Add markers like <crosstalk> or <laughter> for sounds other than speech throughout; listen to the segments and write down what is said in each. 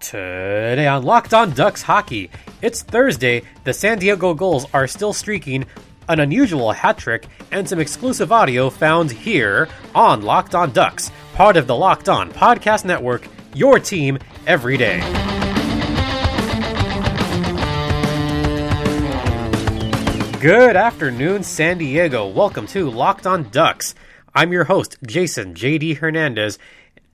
Today on Locked On Ducks Hockey, it's Thursday. The San Diego Gulls are still streaking, an unusual hat trick, and some exclusive audio found here on Locked On Ducks, part of the Locked On Podcast Network, your team every day. Good afternoon, San Diego. Welcome to Locked On Ducks. I'm your host, Jason JD Hernandez,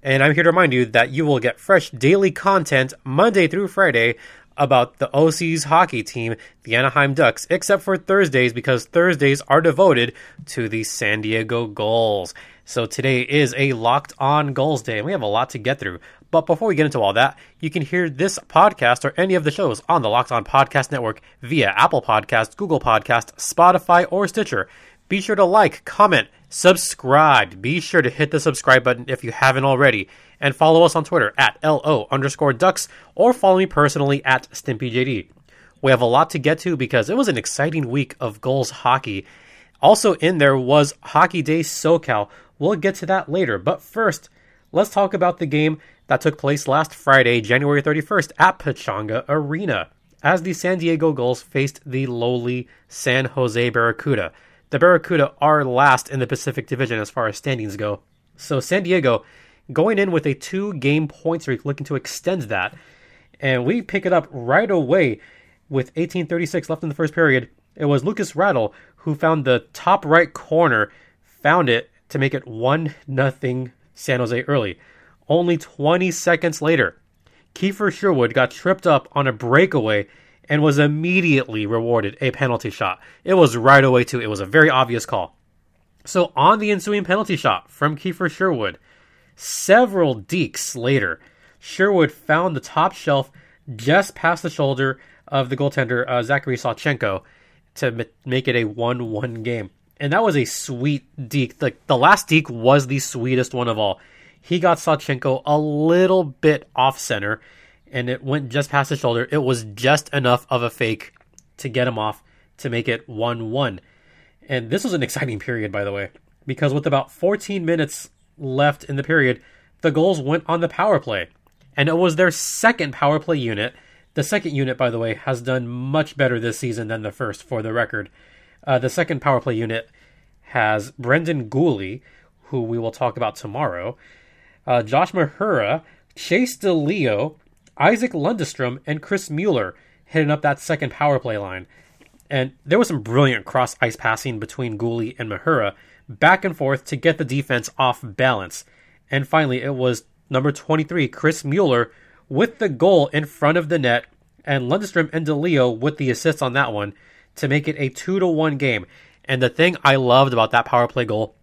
and I'm here to remind you that you will get fresh daily content Monday through Friday about the OC's hockey team, the Anaheim Ducks, except for Thursdays because Thursdays are devoted to the San Diego Gulls. So today is a locked on Gulls day, and we have a lot to get through. But before we get into all that, you can hear this podcast or any of the shows on the Locked On Podcast Network via Apple Podcasts, Google Podcasts, Spotify, or Stitcher. Be sure to like, comment, subscribe. Be sure to hit the subscribe button if you haven't already. And follow us on Twitter at LO underscore ducks or follow me personally at StimpyJD. We have a lot to get to because it was an exciting week of Gulls hockey. Also in there was Hockey Day SoCal. We'll get to that later. But first, let's talk about the game that took place last Friday, January 31st at Pechanga Arena, as the San Diego Gulls faced the lowly San Jose Barracuda. The Barracuda are last in the Pacific Division as far as standings go. So San Diego going in with a two game point streak, looking to extend that. And we pick it up right away with 1836 left in the first period. It was Lucas Rattle who found the top right corner, found it to make it 1 nothing San Jose early. Only 20 seconds later, Kiefer Sherwood got tripped up on a breakaway and was immediately rewarded a penalty shot. It was right away, too. It was a very obvious call. So, on the ensuing penalty shot from Kiefer Sherwood, several deeks later, Sherwood found the top shelf just past the shoulder of the goaltender, uh, Zachary Sawchenko, to m- make it a 1 1 game. And that was a sweet deke. The, last deke was the sweetest one of all. He got Sawchenko a little bit off center, and it went just past his shoulder. It was just enough of a fake to get him off to make it 1 1. And this was an exciting period, by the way, because with about 14 minutes left in the period, the Gulls went on the power play. And it was their second power play unit. The second unit, by the way, has done much better this season than the first, for the record. Uh, the second power play unit has Brendan Guhle, who we will talk about tomorrow, uh, Josh Mahura, Chase DeLeo, Isac Lundestrom, and Chris Mueller hitting up that second power play line. And there was some brilliant cross ice passing between Guhle and Mahura, back and forth to get the defense off balance. And finally, it was number 23, Chris Mueller, with the goal in front of the net, and Lundestrom and DeLeo with the assists on that one to make it a 2 to 1 game. And the thing I loved about that power play goal,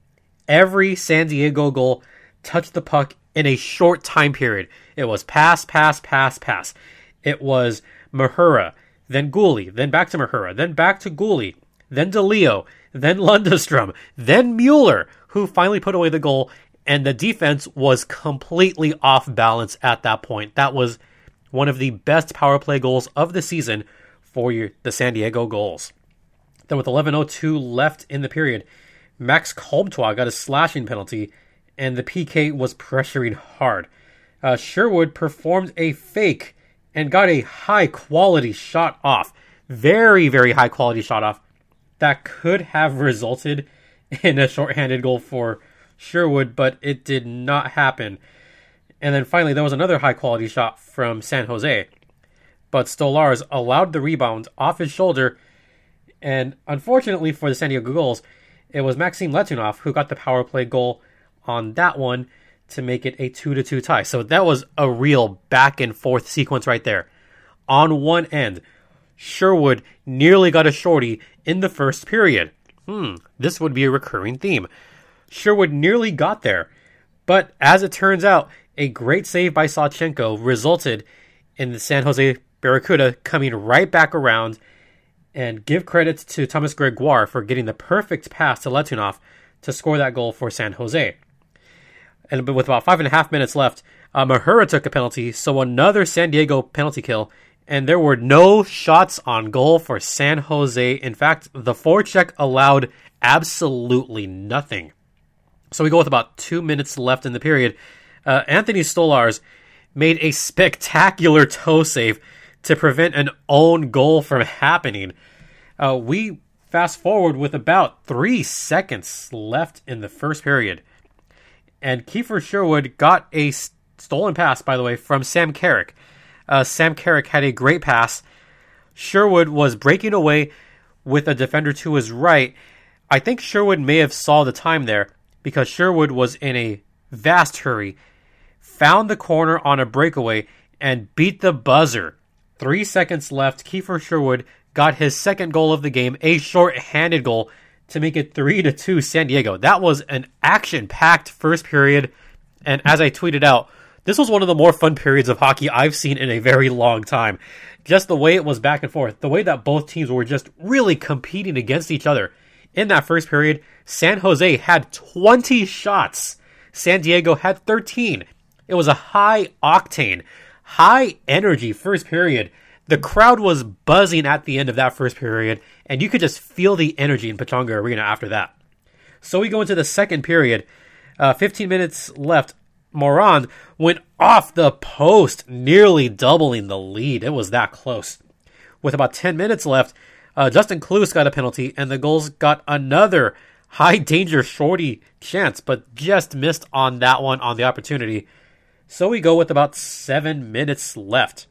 every San Diego goal touched the puck in a short time period. It was pass, pass, pass, pass. It was Mahura, then Guhle, then back to Mahura, then back to Guhle, then DeLeo, then <laughs> Lundestrom, then Mueller, who finally put away the goal, and the defense was completely off balance at that point. That was one of the best power play goals of the season for the San Diego Gulls. Then with 11.02 left in the period, Max Comtois got a slashing penalty, and the PK was pressuring hard. Uh, Sherwood performed a fake and got a high quality shot off. Very, very high quality shot off that could have resulted in a shorthanded goal for Sherwood, but it did not happen. And then finally, there was another high quality shot from San Jose. But Stolarz allowed the rebound off his shoulder. And unfortunately for the San Diego Gulls, it was Maxim Letunov who got the power play goal on that one to make it a 2 to 2 tie. So that was a real back and forth sequence right there. On one end, Sherwood nearly got a shorty in the first period. Hmm, this would be a recurring theme. Sherwood nearly got there, but as it turns out, a great save by Sawchenko resulted in the San Jose Barracuda coming right back around and give credit to Thomas Gregoire for getting the perfect pass to Letunov to score that goal for San Jose. And with about five and a half minutes left, uh, Mahura took a penalty, so another San Diego penalty kill, and there were no shots on goal for San Jose. In fact, the forecheck allowed absolutely nothing. So we go with about two minutes left in the period. Uh, Anthony Stolarz made a spectacular toe save to prevent an own goal from happening. Uh, we fast forward with about three seconds left in the first period. And Kiefer Sherwood got a stolen pass, by the way, from Sam Carrick. Uh, Sam Carrick had a great pass. Sherwood was breaking away with a defender to his right. I think Sherwood may have saw the time there because Sherwood was in a vast hurry, found the corner on a breakaway, and beat the buzzer. Three seconds left. Kiefer Sherwood got his second goal of the game, a short-handed goal to make it three to two San Diego. That was an action-packed first period, and as I tweeted out, this was one of the more fun periods of hockey I've seen in a very long time. Just the way it was back and forth, the way that both teams were just really competing against each other. In that first period, San Jose had 20 shots. San Diego had 13. It was a high octane, high energy first period. The crowd was buzzing at the end of that first period, and you could just feel the energy in Pechanga Arena after that. So we go into the second period. Uh, 15 minutes left. Morand went off the post, nearly doubling the lead. It was that close. With about 10 minutes left, uh, Justin Kloos got a penalty, and the Gulls got another high <laughs> danger shorty chance, but just missed on that one on the opportunity. So we go with about seven minutes left.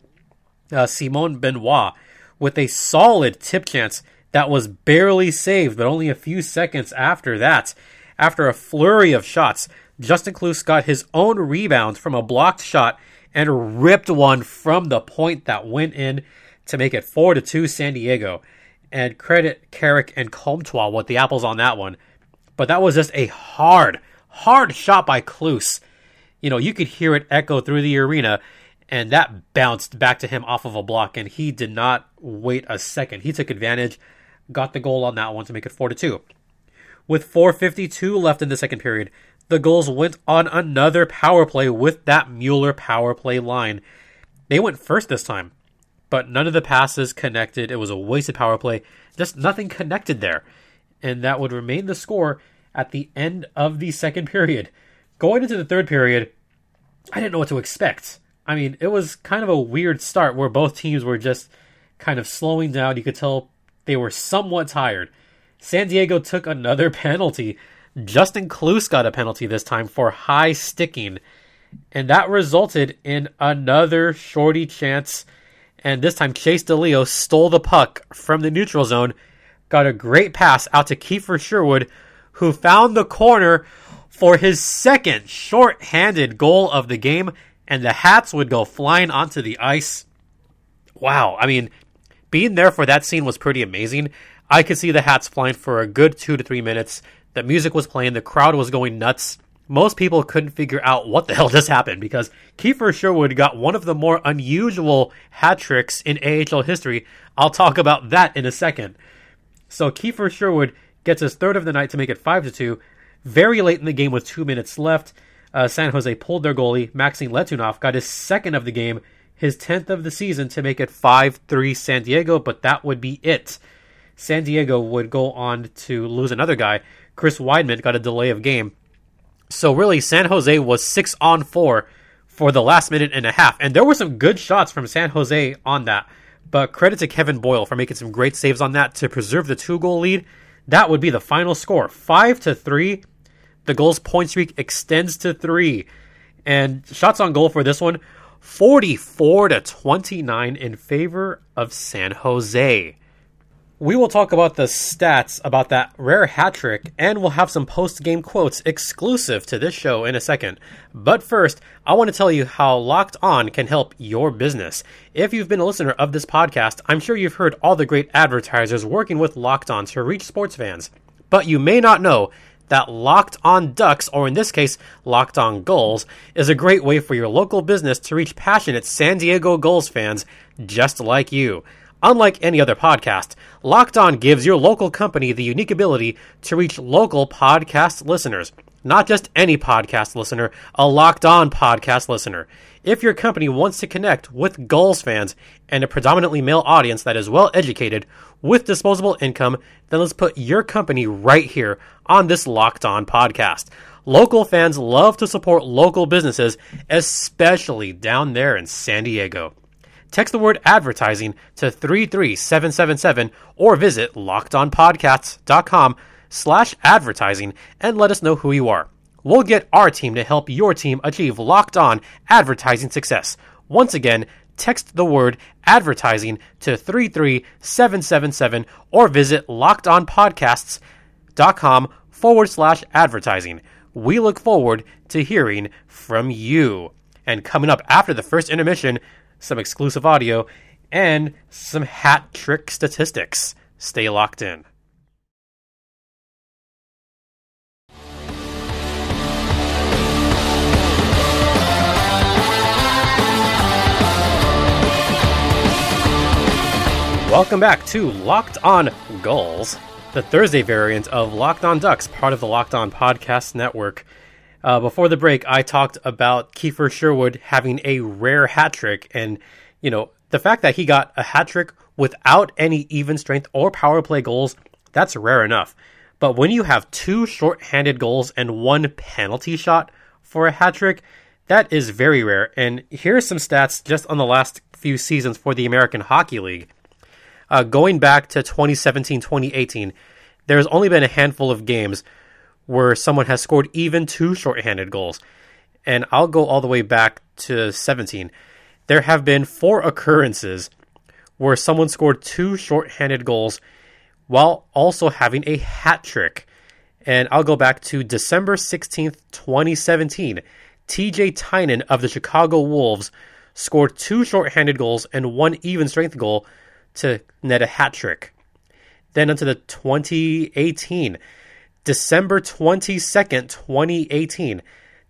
Uh, Simon Benoit with a solid tip chance that was barely saved, but only a few seconds after that. After a flurry of shots, Justin Kloos got his own rebound from a blocked shot and ripped one from the point that went in to make it 4 to 2 San Diego. And credit Carrick and Comtois with the apples on that one. But that was just a hard, hard shot by Kloos. You know, you could hear it echo through the arena, and that bounced back to him off of a block, and he did not wait a second. He took advantage, got the goal on that one to make it 4 to 2. With 4.52 left in the second period, the Gulls went on another power play with that Mueller power play line. They went first this time, but none of the passes connected. It was a wasted power play. Just nothing connected there. And that would remain the score at the end of the second <laughs> period. Going into the third period, I didn't know what to expect. I mean, it was kind of a weird start where both teams were just kind of slowing down. You could tell they were somewhat tired. San Diego took another <laughs> penalty Justin Kloos got a penalty this time for high sticking, and that resulted in another shorty chance. And this time, Chase DeLeo stole the puck from the neutral zone, got a great pass out to Kiefer Sherwood, who found the corner for his second short-handed goal of the game, and the Hats would go flying onto the ice. Wow, I mean, being there for that scene was pretty amazing. I could see the Hats flying for a good two to three minutes. The music was playing, the crowd was going nuts. Most people couldn't figure out what the <laughs> hell just happened because Kiefer Sherwood got one of the more unusual hat tricks in AHL history. I'll talk about that in a second. So Kiefer Sherwood gets his third of the night to make it 5 to 2. Very late in the game with 2 minutes left, uh, San Jose pulled their goalie, Maxime Letunov, got his second of the game, his 10th of the season to make it 5 3 San Diego, but that would be it. San Diego would go on to lose another guy. Chris Wideman got a delay of game. So really, San Jose was six on four for the last minute and a half, and there were some good shots from San Jose on that. But credit to Kevin Boyle for making some great saves on that to preserve the two goal lead. That would be the final score, five to three. The Gulls point streak extends to three, and shots on goal for this one, forty-four to twenty-nine in favor of San Jose. We will talk about the stats about that rare hat trick, and we'll have some post game quotes exclusive to this show in a second. But first, I want to tell you how Locked On can help your business. If you've been a listener of this podcast, I'm sure you've heard all the great advertisers working with Locked On to reach sports fans. But you may not know that Locked On Ducks, or in this case, Locked On Gulls, is a great way for your local business to reach passionate San Diego Gulls fans just like you. Unlike any other podcast, Locked On gives your local company the unique ability to reach local podcast listeners. Not just any podcast listener, a Locked On podcast listener. If your company wants to connect with Gulls fans and a predominantly male audience that is well educated with disposable income, then let's put your company right here on this Locked On podcast. Local fans love to support local businesses, especially down there in San Diego. Text the word advertising to 33777 or visit lockedonpodcasts.com slash advertising and let us know who you are. We'll get our team to help your team achieve locked on advertising success. Once again, text the word advertising to 33777 or visit lockedonpodcasts.com forward slash advertising. We look forward to hearing from you. And coming up after the first intermission, some exclusive audio and some hat trick statistics. Stay locked in. Welcome back to Locked On Gulls, the Thursday variant of Locked On Ducks, part of the Locked On Podcast Network. Uh, before the break, I talked about Kiefer Sherwood having a rare hat trick, and you know the fact that he got a hat trick without any even strength or power play goals, that's rare enough. But when you have two short-handed goals and one penalty shot for a hat trick, that is very rare. And here are some stats just on the last few seasons for the American Hockey League. Uh, going back to 2017 2018, there's only been a handful of games where someone has scored even two shorthanded goals. And I'll go all the way back to 17. There have been four occurrences where someone scored two shorthanded goals while also having a hat trick. And I'll go back to December 16th, 2017. TJ Tynan of the Chicago Wolves scored two shorthanded goals and one even strength goal to net a hat trick. Then onto the 2018, December 22nd, 2018,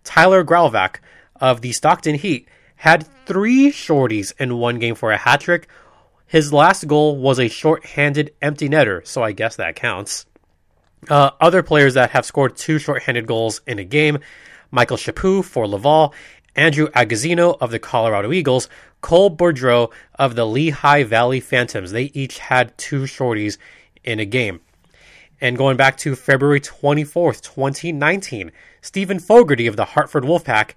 Tyler Graovac of the Stockton Heat had three shorties in one game for a hat trick. His last goal was a short-handed empty netter, so I guess that counts. Uh, other players that have scored two short-handed goals in a game: Michael Chaput for Laval, Andrew Agozzino of the Colorado Eagles, Cole Bardreau of the Lehigh Valley Phantoms. They each had two shorties in a game. And going back to February 24th, 2019, Stephen Fogarty of the Hartford Wolfpack,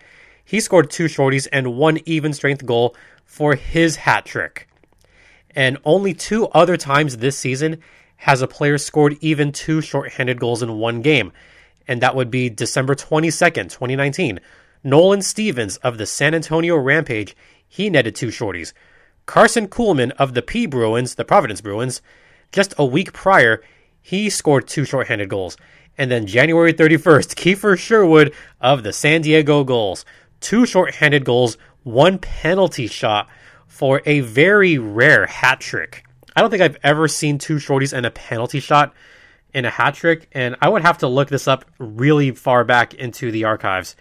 he scored two shorties and one even strength goal for his hat trick. And only two other times this season has a player scored even two shorthanded goals in one game. And that would be December 22nd, 2019. Nolan Stevens of the San Antonio Rampage, he netted two shorties. Carson Kuhlman of the P Bruins, the Providence Bruins, just a week prior, he scored two shorthanded goals. And then January 31st, <laughs> Kiefer Sherwood of the San Diego Gulls, two shorthanded goals, one penalty shot for a very rare hat trick. I don't think I've ever seen two shorties and a penalty shot in a hat trick, and I would have to look this up really far back into the archives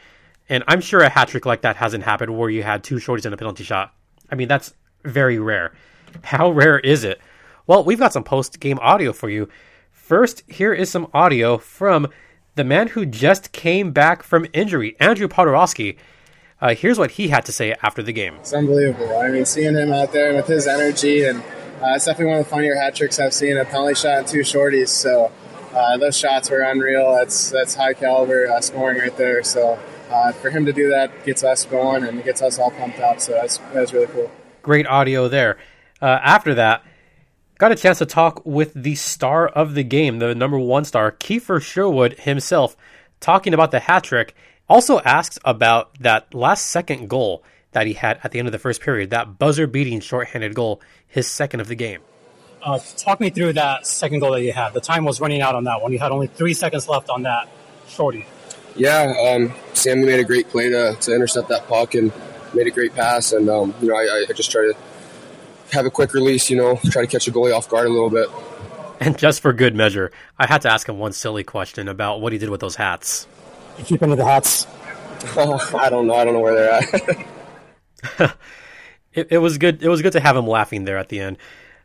and I'm sure a hat trick like that hasn't happened where you had two shorties and a penalty shot. I mean, that's very rare. <laughs> How rare is it? Well, we've got some post game audio for you. First, here is some audio from the man who just came back from injury, Andrew Poturalski. Uh, here's what he had to say after the game. It's unbelievable. I mean, seeing him out there with his energy, and uh, it's definitely one of the funnier hat tricks I've seen a penalty shot and two shorties. So uh, those shots were unreal. That's that's high caliber uh, scoring right there. So uh, for him to do that gets us going and gets us all pumped up. So that's that's really cool. Great audio there. Uh, after that, got a chance to talk with the star of the game, the number one star, Kiefer Sherwood himself, talking about the hat trick. Also asked about that last second goal that he had at the end of the first period, that buzzer beating shorthanded goal, his second of the game. Uh, talk me through that second goal that you had. The time was running out on that one. You had only three seconds left on that shorty. Yeah, um, Sammy made a great play to, to intercept that puck and made a great pass. And, um, you know, I, I just try to have a quick release, you know, try to catch a goalie off guard a little bit. And just for good measure, I had to ask him one silly question about what he did with those hats. You keep into the hats? <laughs> I don't know. I don't know where they're at. <laughs> it, it, was good. It was good to have him laughing there at the end.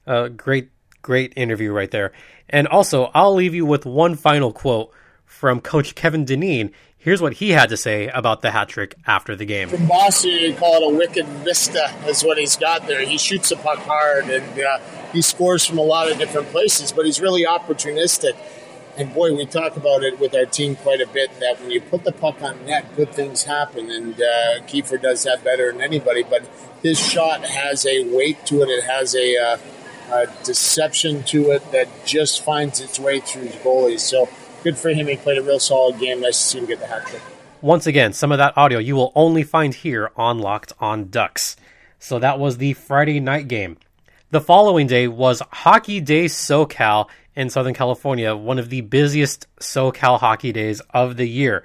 Uh, great, great interview right there. And also, I'll leave you with one final quote from Coach Kevin Dineen. Here's what he had to say about the hat trick after the game. From Bossy, you call it a wicked vista, is what he's got there. He shoots the puck hard and uh, he scores from a lot of different places, but he's really opportunistic. And boy, we talk about it with our team quite a bit that when you put the puck on net, good things happen. And uh, Kiefer does that better than anybody. But his shot has a weight to it, it has a, uh, a deception to it that just finds its way through his goalies. So good for him. He played a real solid game. Nice to see him get the hat trick. Once again, some of that audio you will only find here on Locked on Ducks. So that was the Friday night game. The following day was Hockey Day SoCal in Southern California, one of the busiest SoCal hockey days of the year.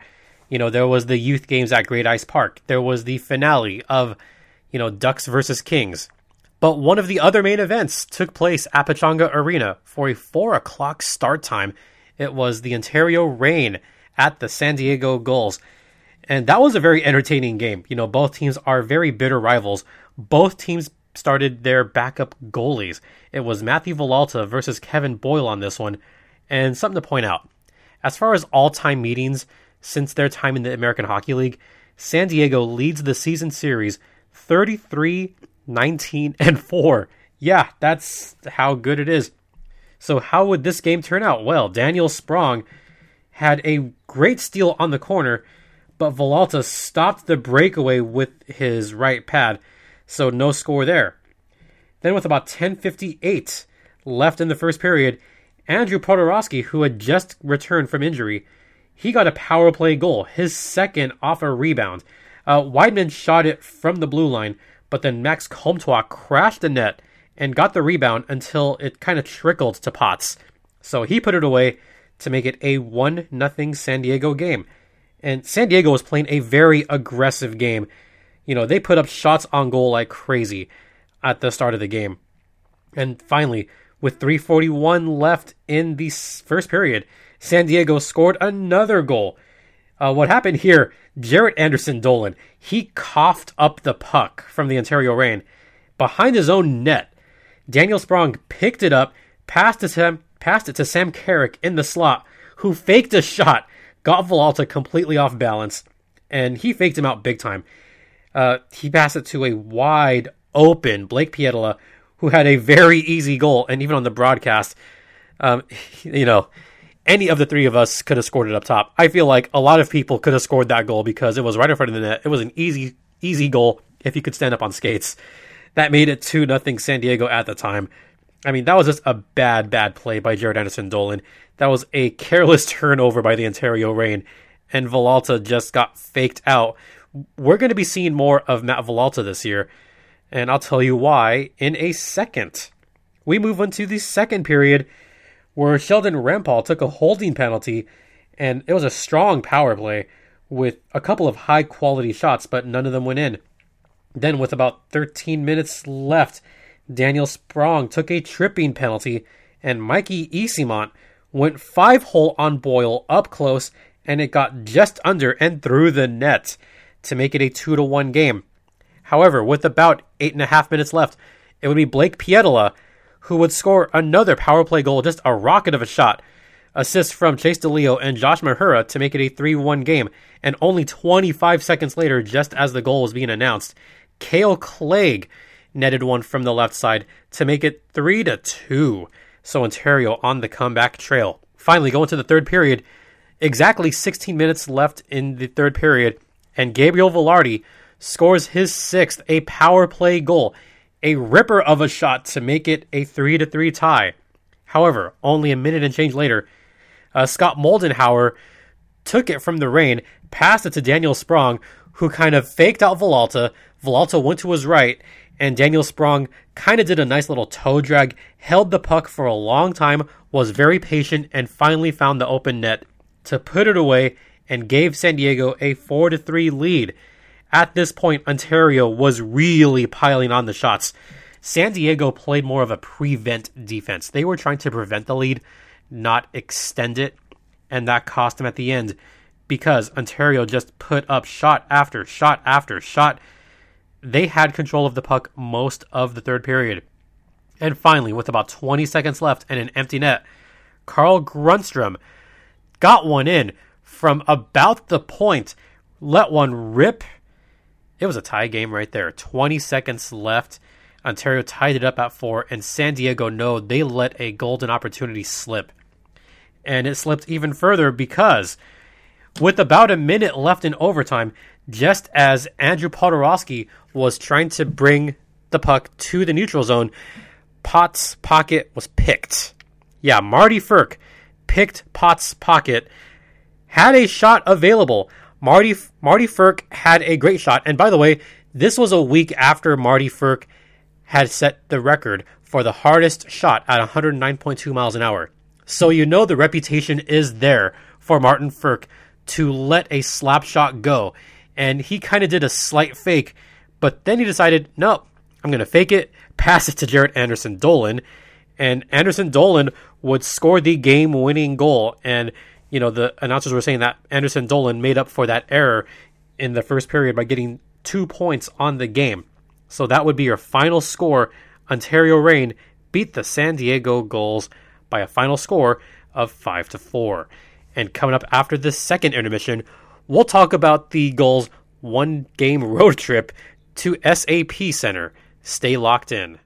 You know, there was the youth games at Great Ice Park. There was the finale of, you know, Ducks versus Kings. But one of the other main events took place at Pechanga Arena for a four o'clock start time. It was the Ontario Reign at the San Diego Gulls. And that was a very entertaining game. You know, both teams are very bitter rivals. Both teams started their backup goalies. It was Matthew Villalta versus Kevin Boyle on this one. And something to point out as far as all time meetings since their time in the American Hockey League, San Diego leads the season series 33 19 and 4. Yeah, that's how good it is. So, how would this game turn out? Well, Daniel Sprong had a great steal on the corner but Villalta stopped the breakaway with his right pad, so no score there. Then, with about 10:58 left in the first period, Andrew Poturalski, who had just returned from injury, he got a power play goal, his second off a rebound. Uh, Wideman shot it from the blue line, but then Max Comtois crashed the net and got the rebound until it kind of trickled to Potts. So he put it away to make it a 1 0 San Diego game. And San Diego was playing a very aggressive game. You know, they put up shots on goal like crazy at the start of the game. And finally, with 341 left in the first period, San Diego scored another goal. Uh, what happened here, Jaret Anderson Dolan, he coughed up the puck from the Ontario Reign behind his own net. Daniel Sprong picked it up, passed it to Sam, passed it to Sam Carrick in the slot, who faked a shot got Villalta completely off balance, and he faked him out big time. Uh, he passed it to a wide open Blake Pietila, who had a very easy goal, and even on the broadcast, um, <laughs> you know, any of the three of us could have scored it up top. I feel like a lot of people could have scored that goal because it was right in front of the net. It was an easy, easy goal if you could stand up on skates. That made it 2 nothing San Diego at the time. I mean, that was just a bad, bad play by Jaret Anderson Dolan. That was a careless <laughs> turnover by the Ontario Reign, and Villalta just got faked out. We're going to be seeing more of Matt Villalta this year, and I'll tell you why in a second. We move on to the second period where Sheldon Rempal took a holding penalty, and it was a strong power play with a couple of high quality shots, but none of them went in. Then, with about 13 minutes left, Daniel Sprong took a tripping penalty, and Mikey Eyssimont went five hole on Boyle up close, and it got just under and through the net to make it a two to one game. However, with about eight and a half minutes left, it would be Blake Pietila who would score another power play goal, just a rocket of a shot. Assist from Chase DeLeo and Josh Mahura to make it a 3 1 game. And only 25 seconds later, just as the goal was being announced, Kale Clague netted one from the left side to make it 3 to 2 so Ontario on the comeback trail. Finally, going to the third period, exactly 16 minutes left in the third period, and Gabriel Vilardi scores his sixth, a power play goal, a ripper of a shot to make it a 3 to 3 tie. However, only a minute and change later, uh, Scott Moldenhauer took it from the Reign, passed it to Daniel Sprong, who kind of faked out Villalta. Villalta went to his right, and Daniel Sprong kind of did a nice little toe drag, held the puck for a long time, was very patient, and finally found the open net to put it away and gave San Diego a 4 to 3 lead. At this point, Ontario was really piling on the shots. San Diego played more of a prevent defense. They were trying to prevent the lead, not extend it, and that cost them at the end because Ontario just put up shot after shot after shot they had control of the puck most of the third period. And finally, with about 20 seconds left and an empty net, Carl Grundstrom got one in from about the point, let one rip. It was a tie game right there. 20 seconds left. Ontario tied it up at four, and San Diego know they let a golden opportunity slip. And it slipped even further because with about a minute left in overtime, just as Andrew Poturalski was trying to bring the puck to the neutral zone, Potts' pocket was picked. Yeah, Marty Frk picked Potts' pocket, had a shot available. Marty Marty Frk had a great shot, and by the way, this was a week after Marty Frk had set the record for the hardest shot at 109.2 miles an hour. So you know the reputation is there for Martin Frk to let a slap shot go. And he kind of did a slight fake, but then he decided, no, I'm going to fake it, pass it to Jaret Anderson Dolan, and Anderson Dolan would score the game winning goal. And, you know, the announcers were saying that Anderson Dolan made up for that error in the first period by getting two points on the game. So that would be your final score. Ontario Reign beat the San Diego Gulls by a final score of 5 to 4. And coming up after the second intermission, we'll talk about the Gulls one game road trip to SAP Center. Stay locked in.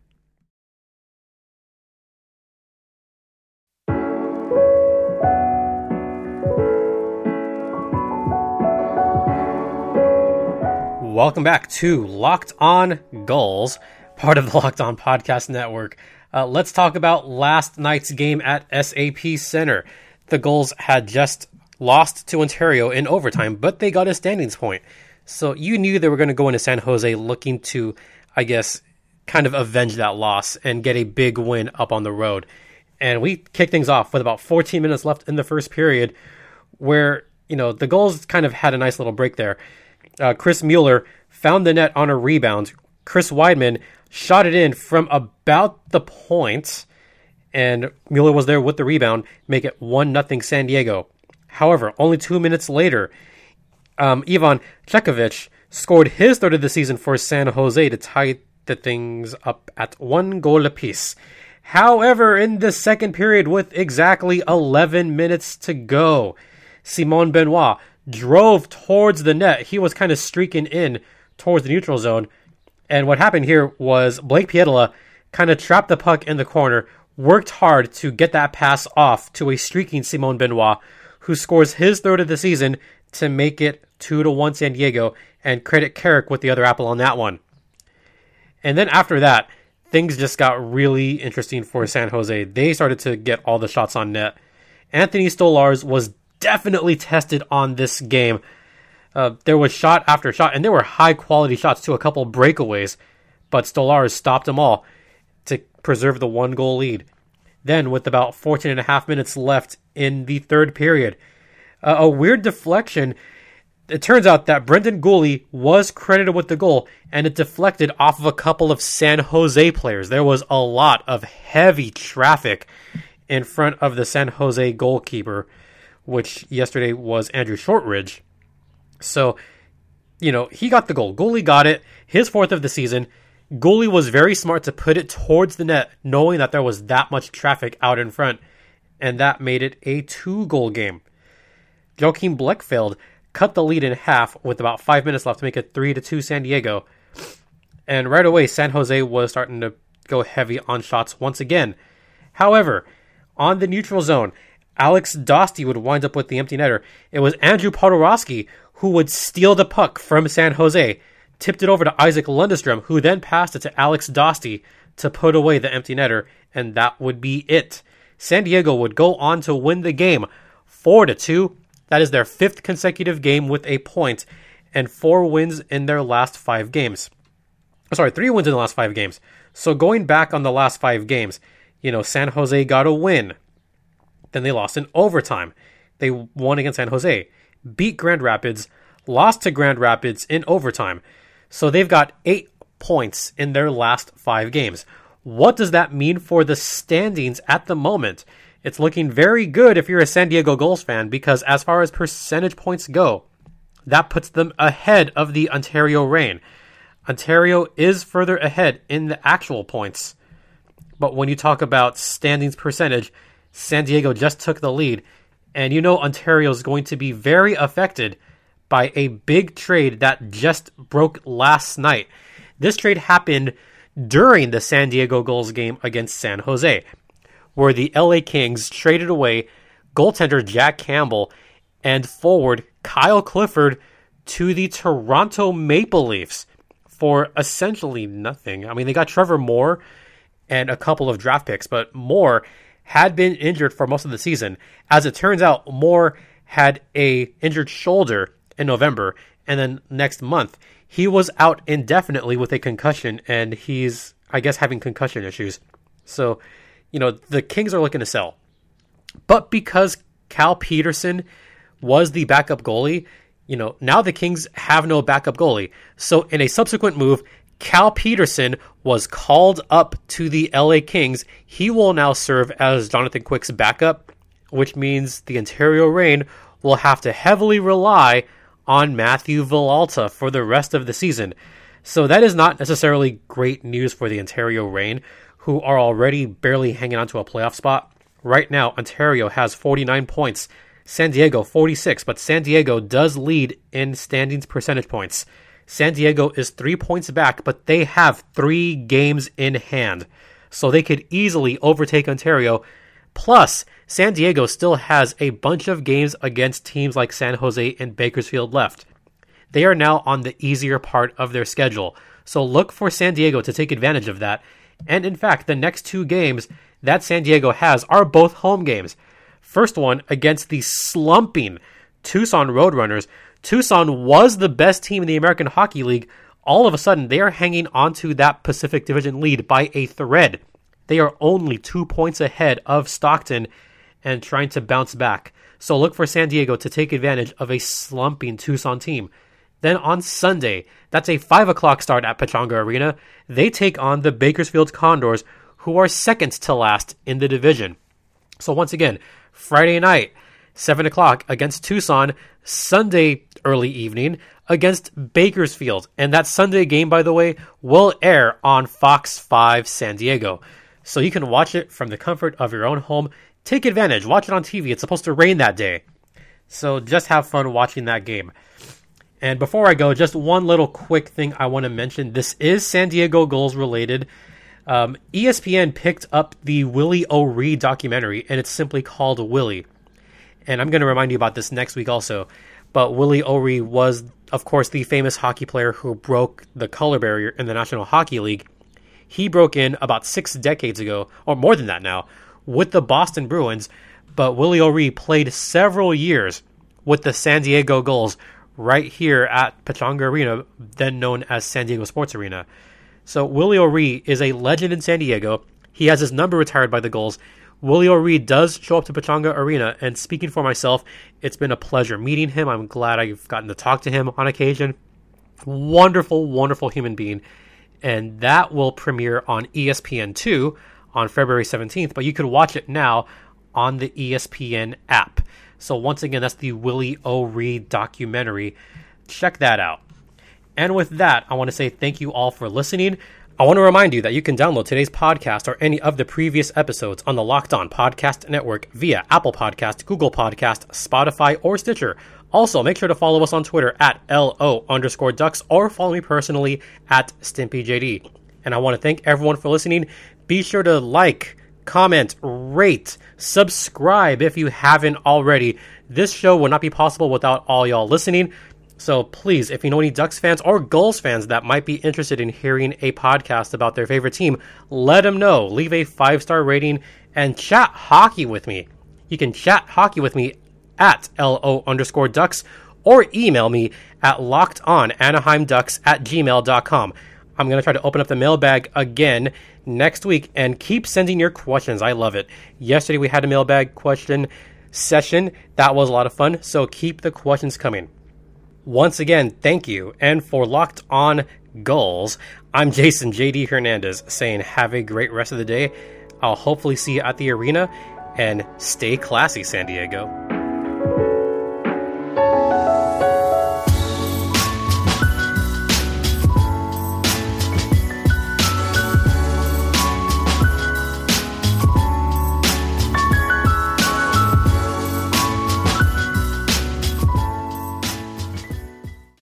Welcome back to Locked On Gulls, part of the <laughs> Locked On Podcast Network. Uh, let's talk about last night's game at SAP Center. The Gulls had just lost to Ontario in overtime, but they got a standings point. So you knew they were going to go into San Jose looking to, I guess, kind of avenge that loss and get a big win up on the road. And we kicked things off with about 14 minutes left in the first period, where, you know, the Gulls kind of had a nice little break there uh, Chris Mueller found the net on a rebound. Chris Wideman shot it in from about the point, and Mueller was there with the rebound, make it one nothing San Diego. However, only two minutes later, um, Ivan Chekhovich scored his third of the season for San Jose to tie the things up at one goal apiece. However, in the second period, with exactly 11 minutes to go, Simon Benoit drove towards the net. He was kind of streaking in towards the neutral zone. And what happened here was Blake Pietila kind of trapped the puck in the corner, worked hard to get that pass off to a streaking Simon Benoit, who scores his third of the season to make it 2 to 1 San Diego, and credit Carrick with the other apple on that one. And then after that, things just got really interesting for San Jose. They started to get all the shots on net. Anthony Stolarz was definitely tested on this game. Uh, there was shot after shot, and there were high quality shots to a couple breakaways, but Stolarz stopped them all to preserve the one goal lead. Then, with about 14 and a half minutes left in the third period, uh, a weird deflection. It turns out that Brendan Guhle was credited with the goal, and it deflected off of a couple of San Jose players. There was a lot of heavy traffic in front of the San Jose goalkeeper which yesterday was Andrew Shortridge. So, you know, he got the goal. Guhle got it, his fourth of the season. Guhle was very smart to put it towards the net, knowing that there was that much traffic out in front, and that made it a two goal game. Joachim Blichfeld cut the lead in half with about five minutes left to make it 3 to 2 San Diego. And right away, San Jose was starting to go heavy on shots once again. However, on the neutral zone, Alex Dostie would wind up with the empty netter. It was Andrew Poturalski who would steal the puck from San Jose, tipped it over to Isac Lundestrom, who then passed it to Alex Dostie to put away the empty netter, and that would be it. San Diego would go on to win the game 4 to 2. That is their fifth consecutive game with a point and four wins in their last 5 games. Sorry, 3 wins in the last 5 games. So going back on the last 5 games, you know, San Jose got a win. Then they lost in overtime. They won against San Jose, beat Grand Rapids, lost to Grand Rapids in overtime. So they've got eight points in their last five games. What does that mean for the standings at the moment? It's looking very good if you're a San Diego Gulls fan because, as far as percentage points go, that puts them ahead of the Ontario Reign. Ontario is further ahead in the actual points. But when you talk about standings percentage, San Diego just took the lead, and you know Ontario is going to be very affected by a big trade that just broke last night. This trade happened during the San Diego Gulls game against San Jose, where the LA Kings traded away goaltender Jack Campbell, and forward Kyle Clifford to the Toronto Maple Leafs for essentially nothing. I mean, they got Trevor Moore and a couple of draft picks, but Moore had been injured for most of the season. As it turns out, Moore had a injured shoulder in November, and then next month he was out indefinitely with a concussion, and he's I guess having concussion issues. So, you know, the Kings are looking to sell. But because Cal Petersen was the backup goalie, you know, now the Kings have no backup goalie. So in a subsequent move, Cal Petersen was called up to the LA Kings. He will now serve as Jonathan Quick's backup, which means the Ontario Reign will have to heavily rely on Matthew Villalta for the rest of the season. So that is not necessarily great news for the Ontario Reign, who are already barely hanging on to a playoff spot. Right now, Ontario has 49 points, San Diego 46, but San Diego does lead in standings percentage points. San Diego is three points back, but they have three games in hand. So they could easily overtake Ontario. Plus, San Diego still has a bunch of games against teams like San Jose and Bakersfield left. They are now on the easier part of their schedule. So look for San Diego to take advantage of that. And in fact, the next two games that San Diego has are both home games. First one against the slumping Tucson Roadrunners, Tucson was the best team in the American Hockey League. All of a sudden, they are hanging onto that Pacific Division lead by a thread. They are only two points ahead of Stockton and trying to bounce back. So look for San Diego to take advantage of a slumping Tucson team. Then on Sunday, that's a 5 o'clock start at Pechanga Arena, they take on the Bakersfield Condors, who are second to last in the division. So once again, Friday night, 7 o'clock against Tucson, Sunday early evening against Bakersfield. And that Sunday game, by the way, will air on Fox 5 San Diego. So you can watch it from the comfort of your own home. Take advantage, watch it on TV. It's supposed to rain that day. So just have fun watching that game. And before I go, just one little quick thing I want to mention. This is San Diego Gulls related. Um, ESPN picked up the Willie O'Ree documentary, and it's simply called Willie and I'm going to remind you about this next week also. But Willie O'Ree was, of course, the famous hockey player who broke the color barrier in the National Hockey League. He broke in about six decades ago, or more than that now, with the Boston Bruins. But Willie O'Ree played several years with the San Diego Gulls right here at Pechanga Arena, then known as San Diego Sports Arena. So Willie O'Ree is a legend in San Diego. He has his number retired by the Gulls, Willie O'Ree does show up to Pechanga Arena, and speaking for myself, it's been a pleasure meeting him. I'm glad I've gotten to talk to him on occasion. Wonderful, wonderful human being. And that will premiere on ESPN2 on February 17th, but you can watch it now on the ESPN app. So, once again, that's the Willie O'Ree documentary. Check that out. And with that, I want to say thank you all for listening. I want to remind you that you can download today's podcast or any of the previous episodes on the Locked On Podcast Network via Apple Podcast, Google Podcast, Spotify, or Stitcher. Also, make sure to follow us on Twitter at LO underscore ducks or follow me personally at StimpyJD. And I want to thank everyone for listening. Be sure to like, comment, rate, subscribe if you haven't already. This show would not be possible without all y'all listening. So please, if you know any Ducks fans or Gulls fans that might be interested in hearing a podcast about their favorite team, let them know. Leave a five star rating and chat hockey with me. You can chat hockey with me at LO underscore ducks or email me at lockedonanaheimducks at gmail.com. I'm going to try to open up the mailbag again next week and keep sending your questions. I love it. Yesterday we had a mailbag question session. That was a lot of fun. So keep the questions coming. Once again, thank you. And for Locked On Gulls, I'm Jason JD Hernandez saying have a great rest of the day. I'll hopefully see you at the arena and stay classy, San Diego.